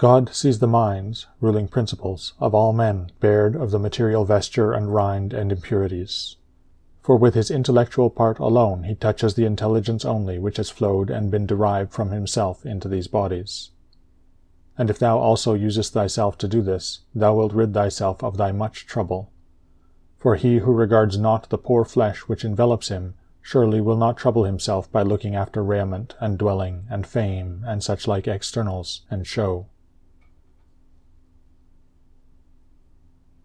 God sees the minds, ruling principles, of all men bared of the material vesture and rind and impurities. For with his intellectual part alone he touches the intelligence only which has flowed and been derived from himself into these bodies. And if thou also usest thyself to do this, thou wilt rid thyself of thy much trouble. For he who regards not the poor flesh which envelops him surely will not trouble himself by looking after raiment and dwelling and fame and such like externals and show.